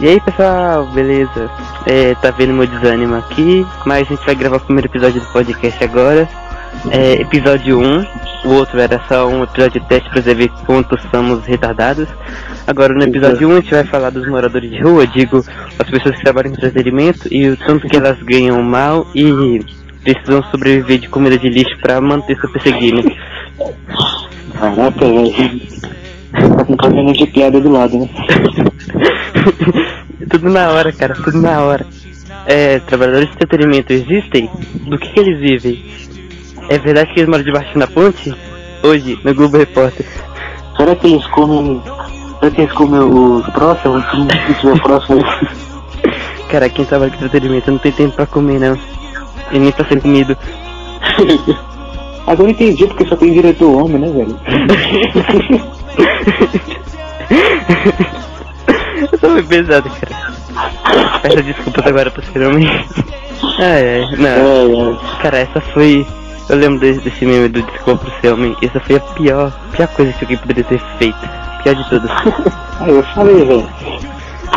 E aí pessoal, beleza? É, tá vendo meu desânimo aqui, mas a gente vai gravar o primeiro episódio do podcast agora. É, episódio 1, o outro era só um episódio de teste pra ver quanto somos retardados. Agora no episódio 1 a gente vai falar dos moradores de rua, digo, as pessoas que trabalham com entretenimento e o tanto que elas ganham mal e precisam sobreviver de comida de lixo pra manter seu PC Gamer. Caraca, velho. Tá com caminhão de piada do lado, né? tudo na hora, cara, tudo na hora. É, trabalhadores de entretenimento existem? Do que, que eles vivem? É verdade que eles moram debaixo da ponte? Hoje, no Globo Repórter. Será que eles comem. Será que eles comem os próximos? Se tiver próximo. Cara, quem trabalha com entretenimento não tem tempo pra comer, não. E nem pra ser comido. Agora entendi porque só tem diretor homem, né, velho? Eu tô muito pesado, cara. Peço desculpas agora pro ser homem. Ai, ai, não. É, é. Cara, essa foi. Eu lembro desse, desse meme do desculpa pro ser homem. Essa foi a pior, pior coisa que alguém poderia ter feito. Pior de tudo. Aí eu falei, velho.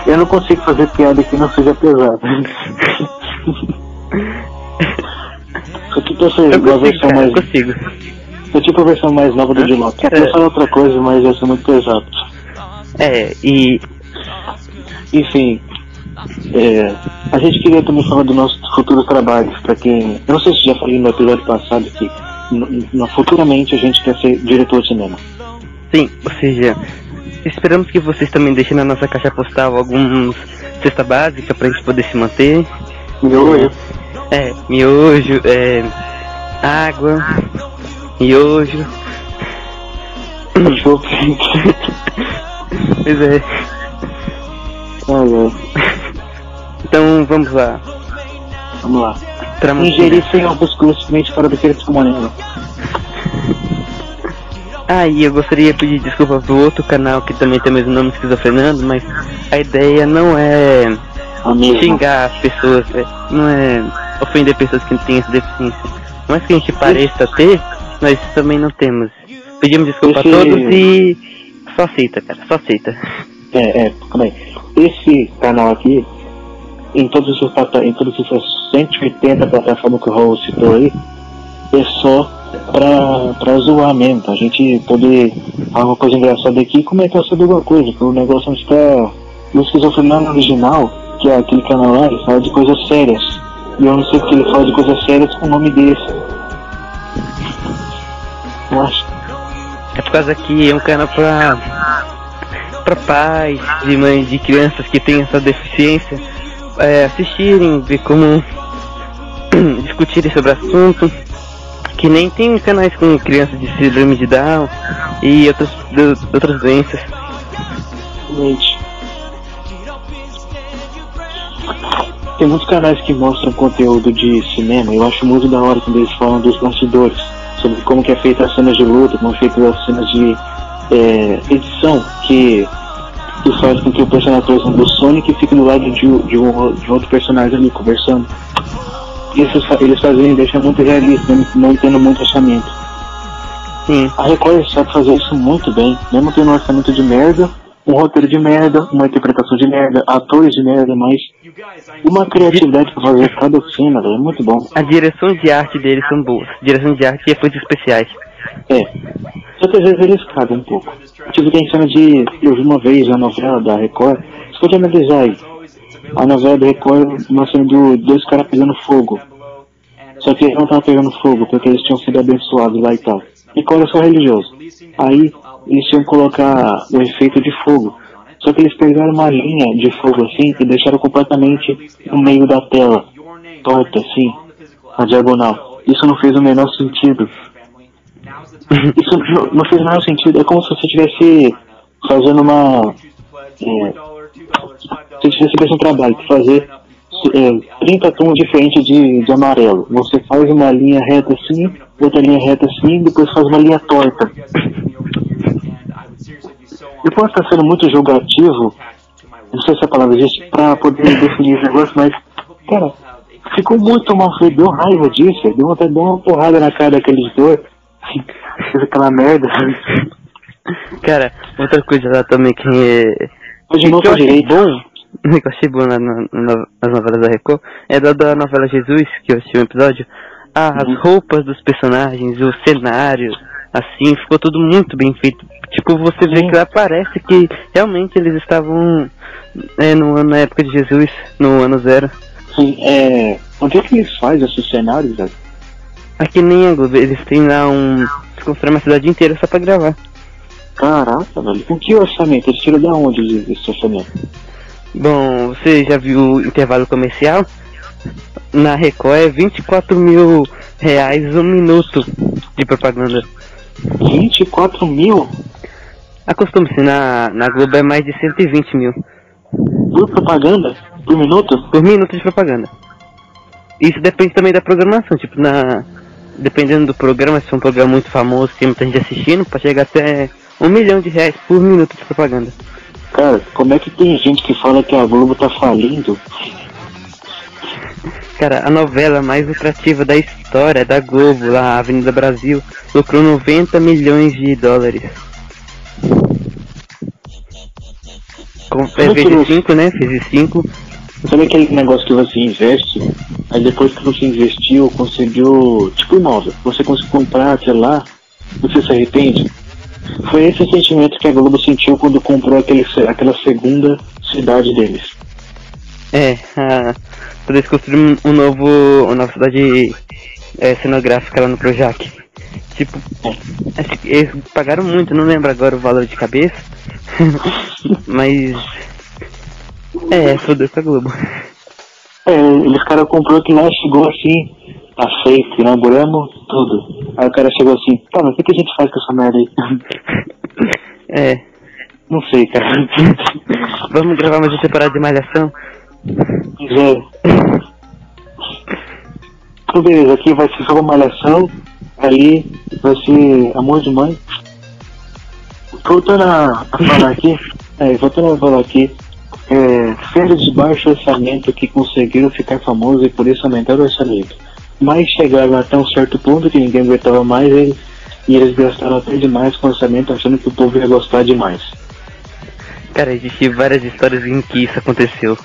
Eu não consigo fazer piada que não seja pesada. Só que pra ser Eu uma versão mais. eu consigo. É tipo a versão mais nova do Diloc. Cara- Eu falo outra coisa, mas ia ser muito pesado. É, e. Enfim, é, a gente queria também falar dos nossos futuros trabalhos, para quem. Eu não sei se já falei no episódio passado que n- n- futuramente a gente quer ser diretor de cinema. Sim, ou seja, esperamos que vocês também deixem na nossa caixa postal alguns cesta básica pra gente poder se manter. Miojo, É, miojo, é. água, miojo. Pois é. Ai. Então vamos lá. Vamos lá. Tramontina. Ingerir sem fora do que eles comunham. Ah, e eu gostaria de pedir desculpa pro outro canal que também tem o mesmo nome, Esquizofrenando, mas a ideia não é xingar as pessoas, é- não é ofender pessoas que têm essa deficiência. Mas que a gente pareça ter, nós também não temos. Pedimos desculpa a todos e só aceita, cara, só aceita. É, é, calma aí. Esse canal aqui, em todos os em todas essas 180 plataformas que o Raul citou aí, é só pra, zoar mesmo, pra gente poder falar uma coisa engraçada aqui e comentar sobre alguma coisa, que o negócio não está. O esquizofrenando original, que é aquele canal lá, ele fala de coisas sérias. E eu não sei porque ele fala de coisas sérias com o nome desse. Eu acho. É por causa que é um canal pra, pra pais e mães de crianças que têm essa deficiência é, assistirem, ver como discutirem sobre o assunto. Que nem tem canais com crianças de síndrome de Down e outras, do- outras doenças. Realmente. Tem muitos canais que mostram conteúdo de cinema. Eu acho muito da hora quando eles falam dos bastidores, sobre como que é feita as cenas de luta, como é feita as cenas de é, edição, que, que faz com que o personagem, por exemplo, do Sonic fique do lado de, um- de, um, de outro personagem ali conversando. Isso eles fazem, deixa muito realista, não, não tendo muito orçamento. Sim, A Record sabe fazer isso muito bem, mesmo tendo um orçamento de merda, um roteiro de merda, uma interpretação de merda, atores de merda, mas uma criatividade pra fazer cada cena, velho, é muito bom. a direção de arte deles são boas. Direção de arte e efeitos especiais. É. Só que às vezes eles cagam um pouco. Tipo, tem cena de. Eu vi uma vez a novela da Record, pode analisar aí. A novela da Record, de dois caras pegando fogo. Só que eles não estavam pegando fogo, porque eles tinham sido abençoados lá e tal. Record é só religioso. Aí eles tinham que colocar o efeito de fogo. Só que eles pegaram uma linha de fogo assim e deixaram completamente no meio da tela. Torta assim, na diagonal. Isso não fez o menor sentido. Isso não, fez o sentido. É como se você estivesse fazendo uma. É, se você tivesse um trabalho de fazer é, 30 tons diferentes de, de amarelo. Você faz uma linha reta assim, outra linha reta assim, depois faz uma linha torta. Eu posso estar sendo muito julgativo, não sei se a palavra existe, pra poder definir esse negócio, mas, cara, ficou muito mal feito, deu raiva disso, deu até uma porrada na cara daquele editor, fez aquela merda. Cara, outra coisa lá também que é. De que novo eu achei bom que eu achei bom na, na, na- nas novelas da Record, é da, da novela Jesus, que eu assisti um episódio. Ah, as Uhum. roupas dos personagens, o cenário, assim, ficou tudo muito bem feito. Tipo, você vê que lá parece que realmente eles estavam é, no, na época de Jesus, no ano zero. Sim, é. Onde é que eles fazem esses cenários, velho? Aqui nem a Globo, eles têm lá um. Eles construíram uma cidade inteira só pra gravar. Caraca, velho. Com que orçamento? Eles tiram da onde esse esse orçamento? Bom, você já viu o intervalo comercial? Na Record é 24 mil reais um minuto de propaganda. 24 mil Acostume-se, na, na Globo é mais de 120 mil por propaganda? Por minuto? por minuto de propaganda. Isso depende também da programação, tipo, na. Dependendo do programa, se for um programa muito famoso, tem muita gente assistindo, pode chegar até um milhão de reais por minuto de propaganda. Cara, como é que tem gente que fala que a Globo tá falindo? Cara, a novela mais lucrativa da história da Globo, lá, a Avenida Brasil, lucrou 90 milhões de dólares. Com, é, vezes você- 5, né? Vezes 5. Sabe aquele negócio que você investe, aí depois que você investiu, conseguiu, tipo imóvel, você conseguiu comprar aquilo lá, você se arrepende? Foi esse sentimento que a Globo sentiu quando comprou aquele, aquela segunda cidade deles. É, a, quando eles construíram um novo, uma nova cidade é, cenográfica lá no Projac. Tipo, que eles pagaram muito, não lembro agora o valor de cabeça. Mas. É, fodeu com a Globo. É, eles cara comprou aquilo lá, chegou assim, aceito, inauguramos tudo. Aí o cara chegou assim, tá, mas o que que a gente faz com essa merda aí? É. Não sei, cara. Vamos gravar mais uma temporada de Malhação? Pois é. Então beleza, aqui vai ser só uma malhação, ali vai ser amor de mãe. Voltando a falar aqui, é, voltando a falar aqui, é, séries de baixo orçamento que conseguiram ficar famosas e por isso aumentaram o orçamento. Mas chegaram até um certo ponto que ninguém aguentava mais e, e eles gastaram até demais com o orçamento achando que o povo ia gostar demais. Cara, existem várias histórias em que isso aconteceu.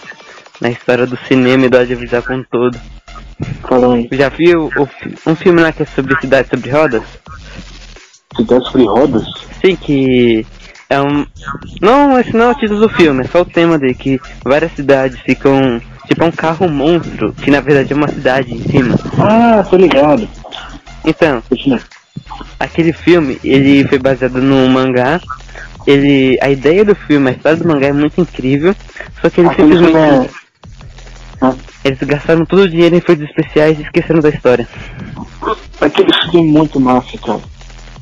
Na história do cinema e do audiovisual como um todo. Falam aí, Já viu o um filme lá que é sobre cidade sobre rodas? cidades free rodas? Sim, que é um. Não, esse não é o título do filme, é só o tema dele, que várias cidades ficam. Tipo, é um carro monstro, que na verdade é uma cidade em cima. Ah, tô ligado. Então, aquele filme, ele foi baseado num mangá. Ele. A ideia do filme, a história do mangá é muito incrível. Só que filme simplesmente. é... Ah, Eles gastaram todo o dinheiro em efeitos especiais e esqueceram da história. aquele filme é muito massa, cara.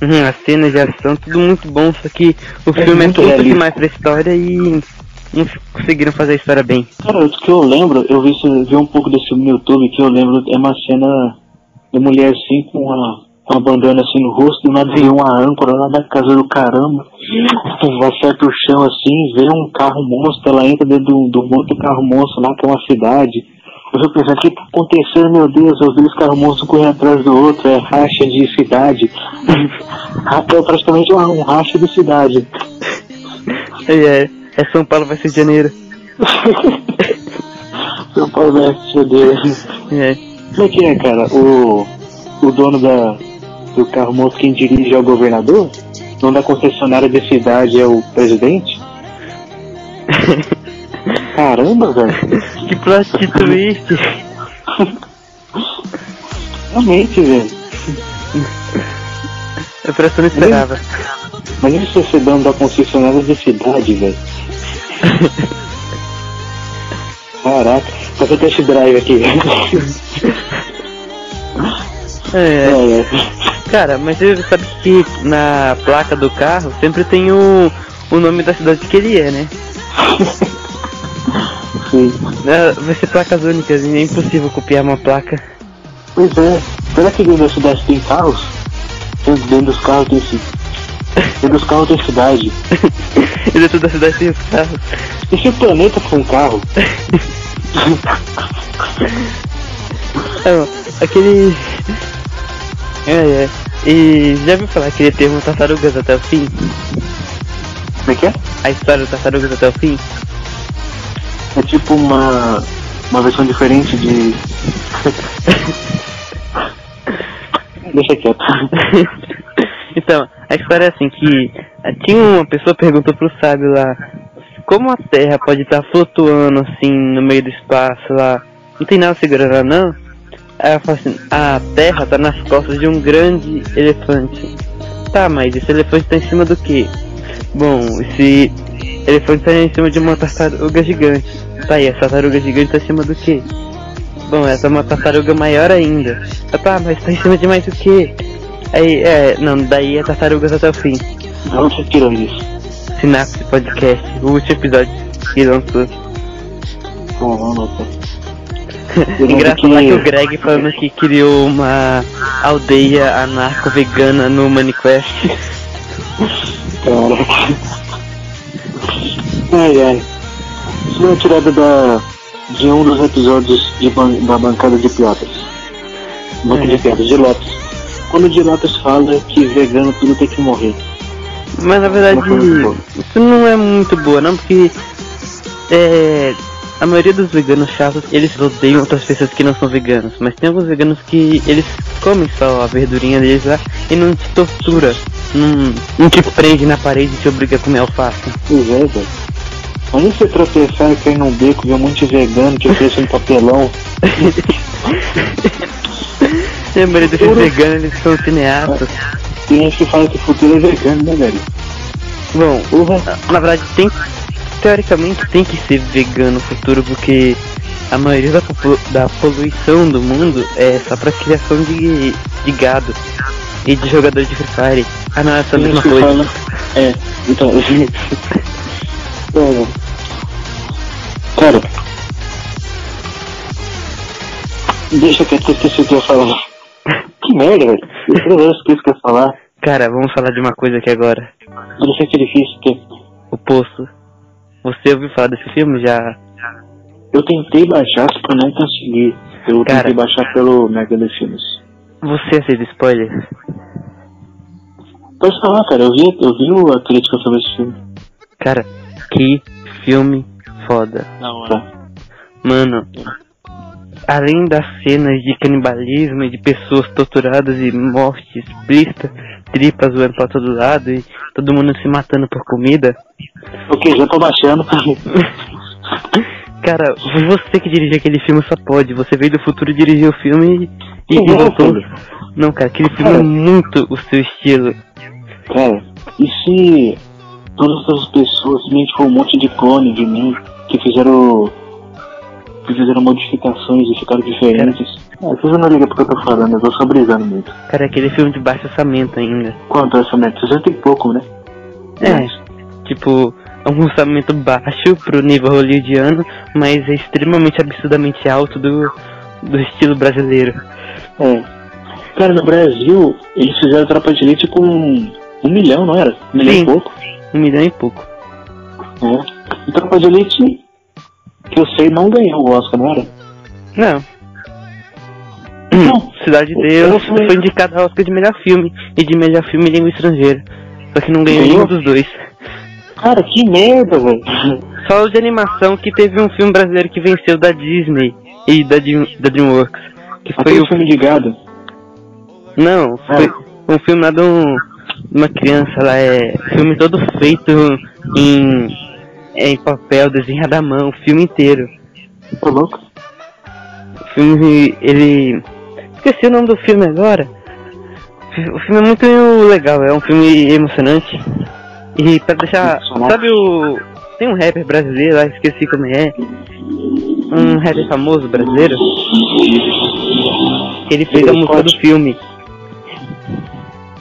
Uhum, as cenas de ação, tudo muito bom, só que o É filme é muito curto realista. demais pra história e não conseguiram fazer a história bem. Cara, o que eu lembro, eu vi, vi um pouco desse filme no YouTube, que eu lembro, é uma cena da mulher assim, com uma, com uma bandana assim no rosto, do nada vê uma âncora lá na casa do caramba, acerta o chão assim, vê um carro monstro, ela entra dentro do, do outro carro monstro lá, que é uma cidade. Eu fico pensando, o que tá acontecendo, meu Deus, os dois carros monstros correm atrás do outro, é racha de cidade. é praticamente um, racha de cidade. É, é, é São Paulo vai ser de janeiro. São Paulo vai se É. Como é que é, cara? O, o dono da, do carro monstro, quem dirige é o governador? O dono da concessionária de cidade é o presidente? Caramba, velho. Que plot twist! Realmente, velho. Eu parece que eu não esperava. Imagina você ser dono da concessionária de cidade, velho. Caraca, fazer test drive aqui. É, É, é. cara, mas você sabe que na placa do carro sempre tem o, o nome da cidade que ele é, né? Sim. É, Vai ser placas únicas e é impossível copiar uma placa. Pois é. Será que dentro da cidade tem carros? Dentro dos carros tem Dentro dos carros tem cidade. e dentro da cidade tem os carros. E se o planeta for um carro? Não, aquele. É, é. E já viu falar aquele termo tartarugas até o fim? Como é que é? A história do tartarugas até o fim? É tipo uma, uma versão diferente de. Deixa quieto. então, a história é assim que eh, tinha uma pessoa perguntou pro sábio lá como a Terra pode estar flutuando assim no meio do espaço lá, não tem nada segurando ela não? Aí ela fala assim, a Terra tá nas costas de um grande elefante. Tá, mas esse elefante tá em cima do que? Bom, esse elefante tá em cima de uma tartaruga gigante. Tá aí, essa tartaruga gigante tá em cima do que? Bom, essa é uma tartaruga maior ainda. Ah, tá, mas tá em cima de mais o que? Aí, é, não, daí é tartarugas até o fim. Onde você tirou isso? Sinapse Podcast, o último episódio que lançou. Caramba, cara. Engraçado lá que o Greg falando que criou uma aldeia anarco-vegana no Minecraft. Caraca. Ai, ai. Isso é uma tirada da, de um dos episódios de da bancada de piadas. Banca de É. piadas, de Lopes. Quando o de Lopes fala que vegano tudo tem que morrer. Mas na verdade, isso não é muito boa, não, porque é, a maioria dos veganos chatos, eles odeiam outras pessoas que não são veganos. Mas tem alguns veganos que eles comem só a verdurinha deles lá e não te tortura. Não, não te prende na parede e te obriga a comer alface. Pois é, velho. Imagina você tropeçar e cair num beco, ver um monte de vegano te oferecendo papelão. E a maioria desses Futuro. veganos, eles são cineastas. Tem gente que fala que o futuro é vegano, né, velho? Bom, Porra. na verdade tem teoricamente tem que ser vegano no futuro porque a maioria da, da poluição do mundo é só pra criação de, de gado e de jogadores de Free Fire. Ah não, essa é a mesma que coisa. fala. É, então. é, cara. Deixa que eu esqueci o que eu ia falar. Que merda, velho. Eu vez esqueço o que eu ia falar. Cara, vamos falar de uma coisa aqui agora. Eu sei que é difícil, porque O Poço. Você ouviu falar desse filme já? eu tentei baixar, só que eu não consegui. Eu Cara. tentei baixar pelo Mega de Filmes. Você aceita spoilers? Pode falar, cara. Eu vi, eu vi o- a crítica sobre esse filme. Cara, que filme foda. Na hora. Mano, além das cenas de canibalismo e de pessoas torturadas e morte explícita, tripas voando pra todo lado e todo mundo se matando por comida. Ok, já tô baixando. Cara, você que dirigiu aquele filme só pode. Você veio do futuro dirigir o filme e, e voltou. eu- Não, cara, aquele filme Cara. é muito o seu estilo. Cara, e se todas as pessoas simplesmente for um monte de clone de mim que fizeram que fizeram modificações e ficaram diferentes? Ah, vocês não ligam porque eu tô falando, eu tô só brisando muito. Cara, aquele filme de baixo orçamento ainda. Quanto é meta? 60 e pouco, né? É, tipo, é um orçamento baixo pro nível hollywoodiano, mas é extremamente absurdamente alto do, do estilo brasileiro. É. Cara, no Brasil, eles fizeram Tropa de Elite com um milhão, não era? Um milhão Sim. e pouco. Um milhão e pouco. É. E Tropa de Elite, que eu sei, não ganhou o Oscar, não era? Não. Não. Cidade de Eu Deus fui- foi indicado ao Oscar de melhor filme e de melhor filme em língua estrangeira. Só que não ganhou Ganhou? nenhum dos dois. Cara, que merda, velho. Só o de animação que teve um filme brasileiro que venceu da Disney e da, Dream- da DreamWorks. Que foi o. filme de gado. Não, foi um filme lá de um- uma criança lá, é. Filme todo feito em. em papel, desenhado à mão, o filme inteiro. Tô louco? O filme, ele. Esqueci o nome do filme agora. O filme é muito legal, é um filme emocionante. E pra deixar. Sabe o. Tem um rapper brasileiro lá, esqueci como é. Um rapper famoso brasileiro. Ele fez a música do filme.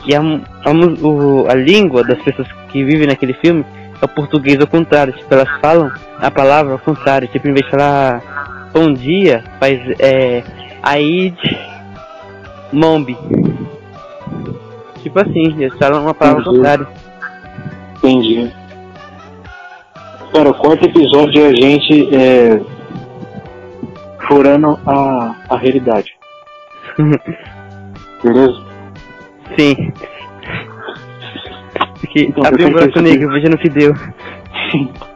E a, a, o- a língua das pessoas que vivem naquele filme é o português ao contrário. Tipo, elas falam a palavra ao contrário. Tipo, em vez de falar bom dia, faz é. Aid Mombi. Tipo assim, eles falam uma palavra ao Entendi. contrário. Entendi. Cara, o quarto episódio é a gente é, furando a, a realidade. Beleza? Sim. Porque Então, abriu um buraco negro, veja no que deu.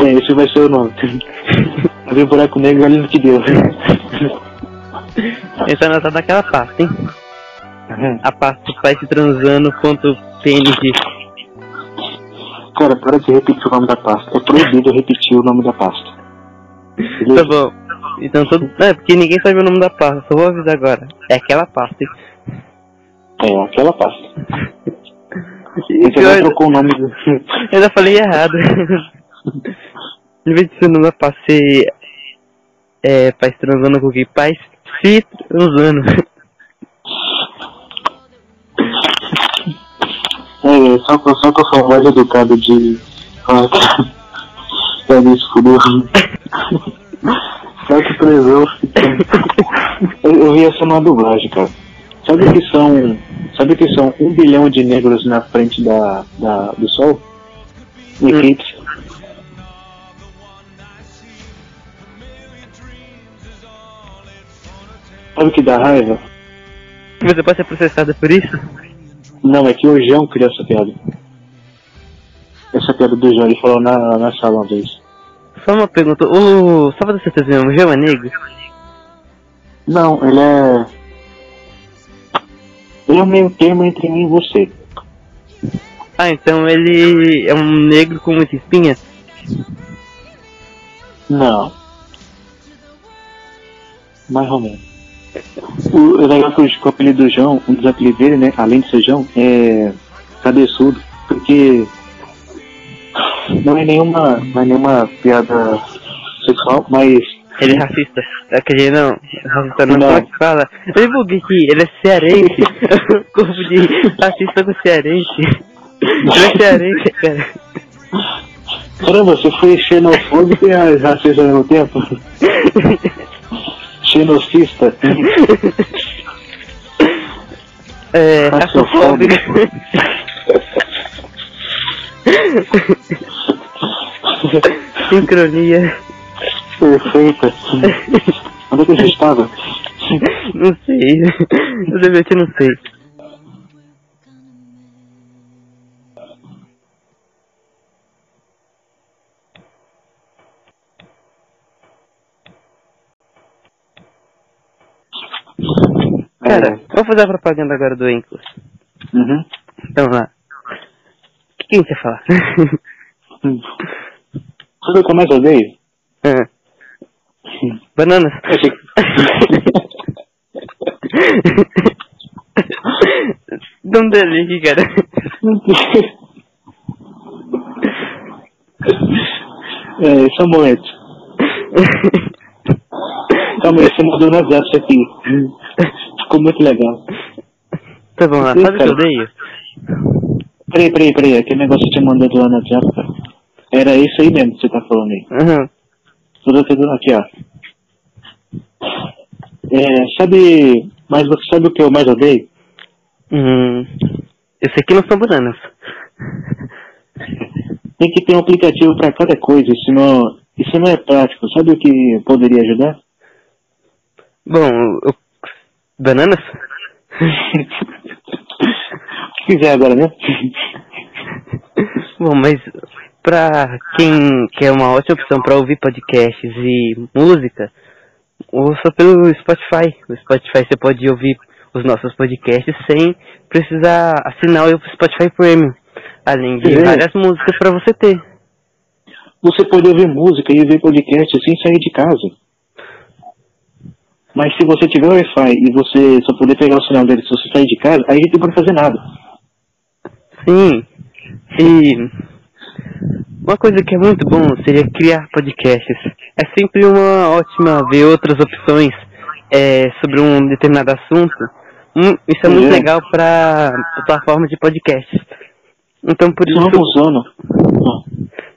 É, esse vai ser o nome. Abrir um buraco negro, olha no que deu. Essa é nota daquela pasta, hein? Uhum. A pasta vai se transando ponto PNG. Cara, para de repetir o nome da pasta. É proibido repetir o nome da pasta. Tá Beleza? bom. Então todo. É porque ninguém sabe o nome da pasta, só vou avisar agora. É aquela pasta? É, aquela pasta. E Você pior, já trocou o nome do... eu ainda falei errado. Em vez de ser o nome da pasta ser. É, paz transando com o que? Paz se transando. É, só só que eu sou mais educado de. Ah, é isso, fudeu. Que presou. Eu, eu vi essa numa dublagem, cara. Sabe que são. Sabe que são um bilhão de negros na frente da, da, do sol? Um eclipse. Sabe o que dá raiva? Você pode ser processada por isso? Não, é que o João criou essa piada. Essa piada do João, ele falou na, na sala uma vez. Só uma pergunta, o. Só pra ter certeza o João é negro? Não, ele é. Ele é um meio termo entre mim e você. Ah, então ele é um negro com muita espinha? Não. Mais ou menos. O o legal o, que o apelido do João, um dos apelidos dele, né, além de ser João, é cabeçudo, porque não é nenhuma, não é nenhuma piada sexual, mas Ele é racista. É que ele não. Racista não, Não. como é que fala? Eu buguei aqui, ele é cearense. De racista com cearense. Ele é cearense, cara. caramba, você foi xenofóbico e racista ao mesmo tempo? Xenocista? É, Racofóbico. Sincronia. Perfeita. Onde é que a gente estava? Não sei. Eu realmente não sei. Cara, vamos fazer a propaganda agora do Enco. Uhum. Então lá. Que a gente ia falar? Sabe o que eu mais odeio? Ah. Bananas. Não dele aqui, cara. é, só um momento. Calma aí, você mandou no WhatsApp isso aqui. Ficou muito legal. Tá bom lá, sabe o que eu odeio? Peraí, peraí, peraí. Aquele negócio que você mandou lá no WhatsApp, cara. Era isso aí mesmo que você tá falando aí. Aham. Tudo tudo aqui, ó. É, sabe. Mas você sabe o que eu mais odeio? Hum, eu sei que não são bananas. Tem que ter um aplicativo pra cada coisa, senão. Isso não é prático. Sabe o que poderia ajudar? Bom, eu... bananas? o quiser agora, né? Bom, mas pra quem quer uma ótima opção pra ouvir podcasts e música, ouça pelo Spotify. No Spotify você pode ouvir os nossos podcasts sem precisar assinar o Spotify Premium. Além de É. várias músicas pra você ter. Você pode ouvir música e ouvir podcast sem sair de casa. Mas se você tiver Wi-Fi e você só poder pegar o sinal dele se você sair de casa, aí a gente não pode fazer nada. Sim. E uma coisa que é muito bom seria criar podcasts. É sempre uma ótima ver outras opções é, sobre um determinado assunto. Hum, isso é muito É. legal para plataforma de podcasts. Então por Isso não funciona.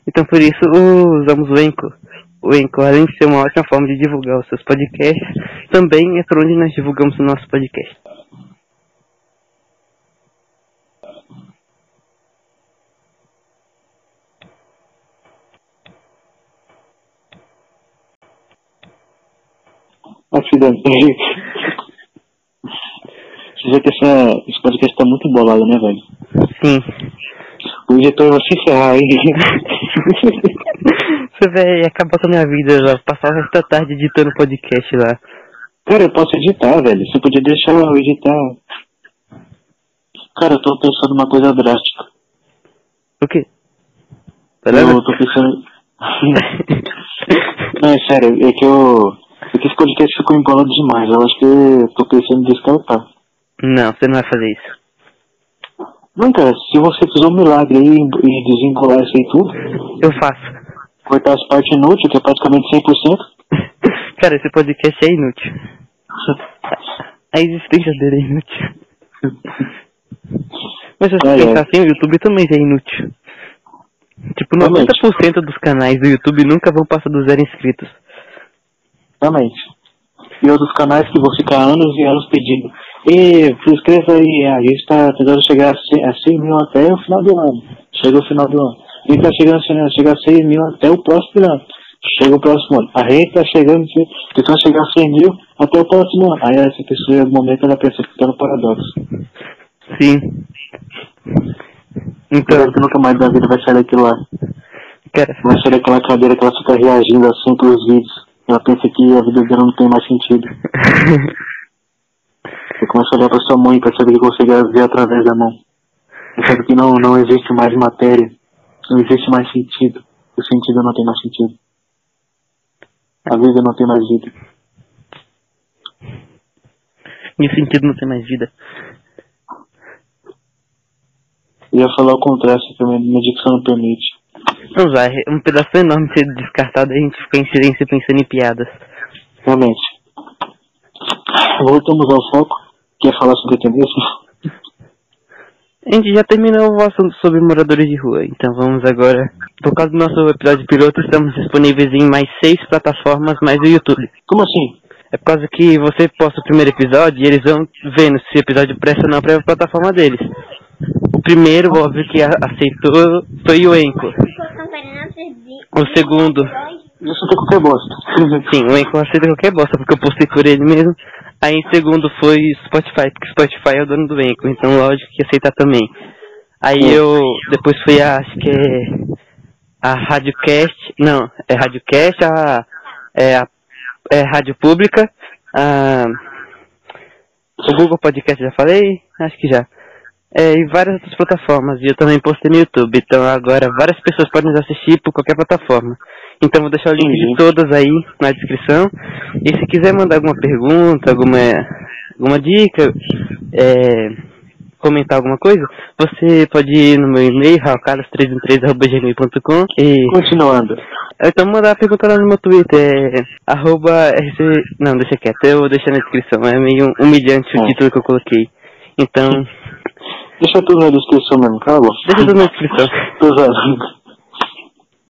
então por isso usamos o Enco. O Enco, além de ser uma ótima forma de divulgar os seus podcasts, também é por onde nós divulgamos o nosso podcast. Acidente. Você vê que essa, esse podcast tá muito bolado, né, velho? Sim. O editor vai se ferrar aí. isso vai acabar com a minha vida, eu vou passar o resto da tarde editando podcast lá. Cara, eu posso editar, velho. Você podia deixar eu editar. Cara, eu tô pensando numa coisa drástica. O quê? Eu tô pensando. Não, é sério, é que eu. É que esse podcast ficou embolado demais. Eu acho que eu tô pensando em descartar. Não, você não vai fazer isso. Não, cara, se você fizer um milagre aí e desembolar isso aí tudo, Eu faço. cortar as partes inúteis, que é praticamente 100%, Cara, esse podcast é inútil. A existência dele é inútil. Mas se você pensar assim, o YouTube também é inútil. Tipo, Realmente. 90% dos canais do YouTube nunca vão passar dos zero inscritos. Realmente. E outros canais que vão ficar anos e anos pedindo. E se inscreva aí, a gente tá tentando chegar a 100, a 100 mil até o final do ano. Chega o final do ano. A gente tá chegando a chegar a 100 mil até o próximo ano. Chega o próximo ano. A gente tá chegando, tentando chegar a 100 mil até o próximo ano. Aí essa pessoa, em algum momento, ela pensa que tá no paradoxo. Sim. Então, nunca mais da vida vai sair daquilo lá. cara, Vai sair daquela cadeira que ela fica reagindo assim pros vídeos. Ela pensa que a vida dela não tem mais sentido. Você começa a olhar pra sua mãe, percebe que consegue ver através da mão. Percebe que não, não existe mais matéria, não existe mais sentido. O sentido não tem mais sentido. A vida não tem mais vida. em sentido não tem mais vida. Eu ia falar o contrário, se a minha dicção não permite. Não vai, um pedaço enorme ser descartado e a gente fica em silêncio pensando em piadas. Realmente. Voltamos ao foco, que é falar sobre tendencia. A gente já terminou o assunto sobre moradores de rua, então vamos agora. Por causa do nosso episódio piloto, estamos disponíveis em mais seis plataformas, mais o YouTube. Como assim? É por causa que você posta o primeiro episódio e eles vão vendo se o episódio presta ou não para a plataforma deles. O primeiro, óbvio que aceitou, foi o Enco. O segundo, Isso tem qualquer bosta. sim, o Enco aceita qualquer bosta, porque eu postei por ele mesmo. Aí em segundo foi Spotify, porque Spotify é o dono do Enco, então lógico que aceitar também. Aí Sim. eu, depois foi a, acho que é a Radiocast, não, é Radiocast, a, é a é Rádio Pública, a, o Google Podcast já falei, acho que já. É, e várias outras plataformas, e eu também postei no YouTube, então agora várias pessoas podem nos assistir por qualquer plataforma. Então vou deixar o link de Entendi. todas aí na descrição. E se quiser mandar alguma pergunta, alguma, alguma dica, é, comentar alguma coisa, você pode ir no meu e-mail, raulcarlos313.gmail.com e Continuando. então mandar a pergunta lá no meu Twitter, é arroba RC... Não, deixa quieto, eu vou deixar na descrição, é meio humilhante o É. título que eu coloquei. Então, Deixa tudo na descrição mesmo, calma. deixa tudo na descrição. Tô zoando.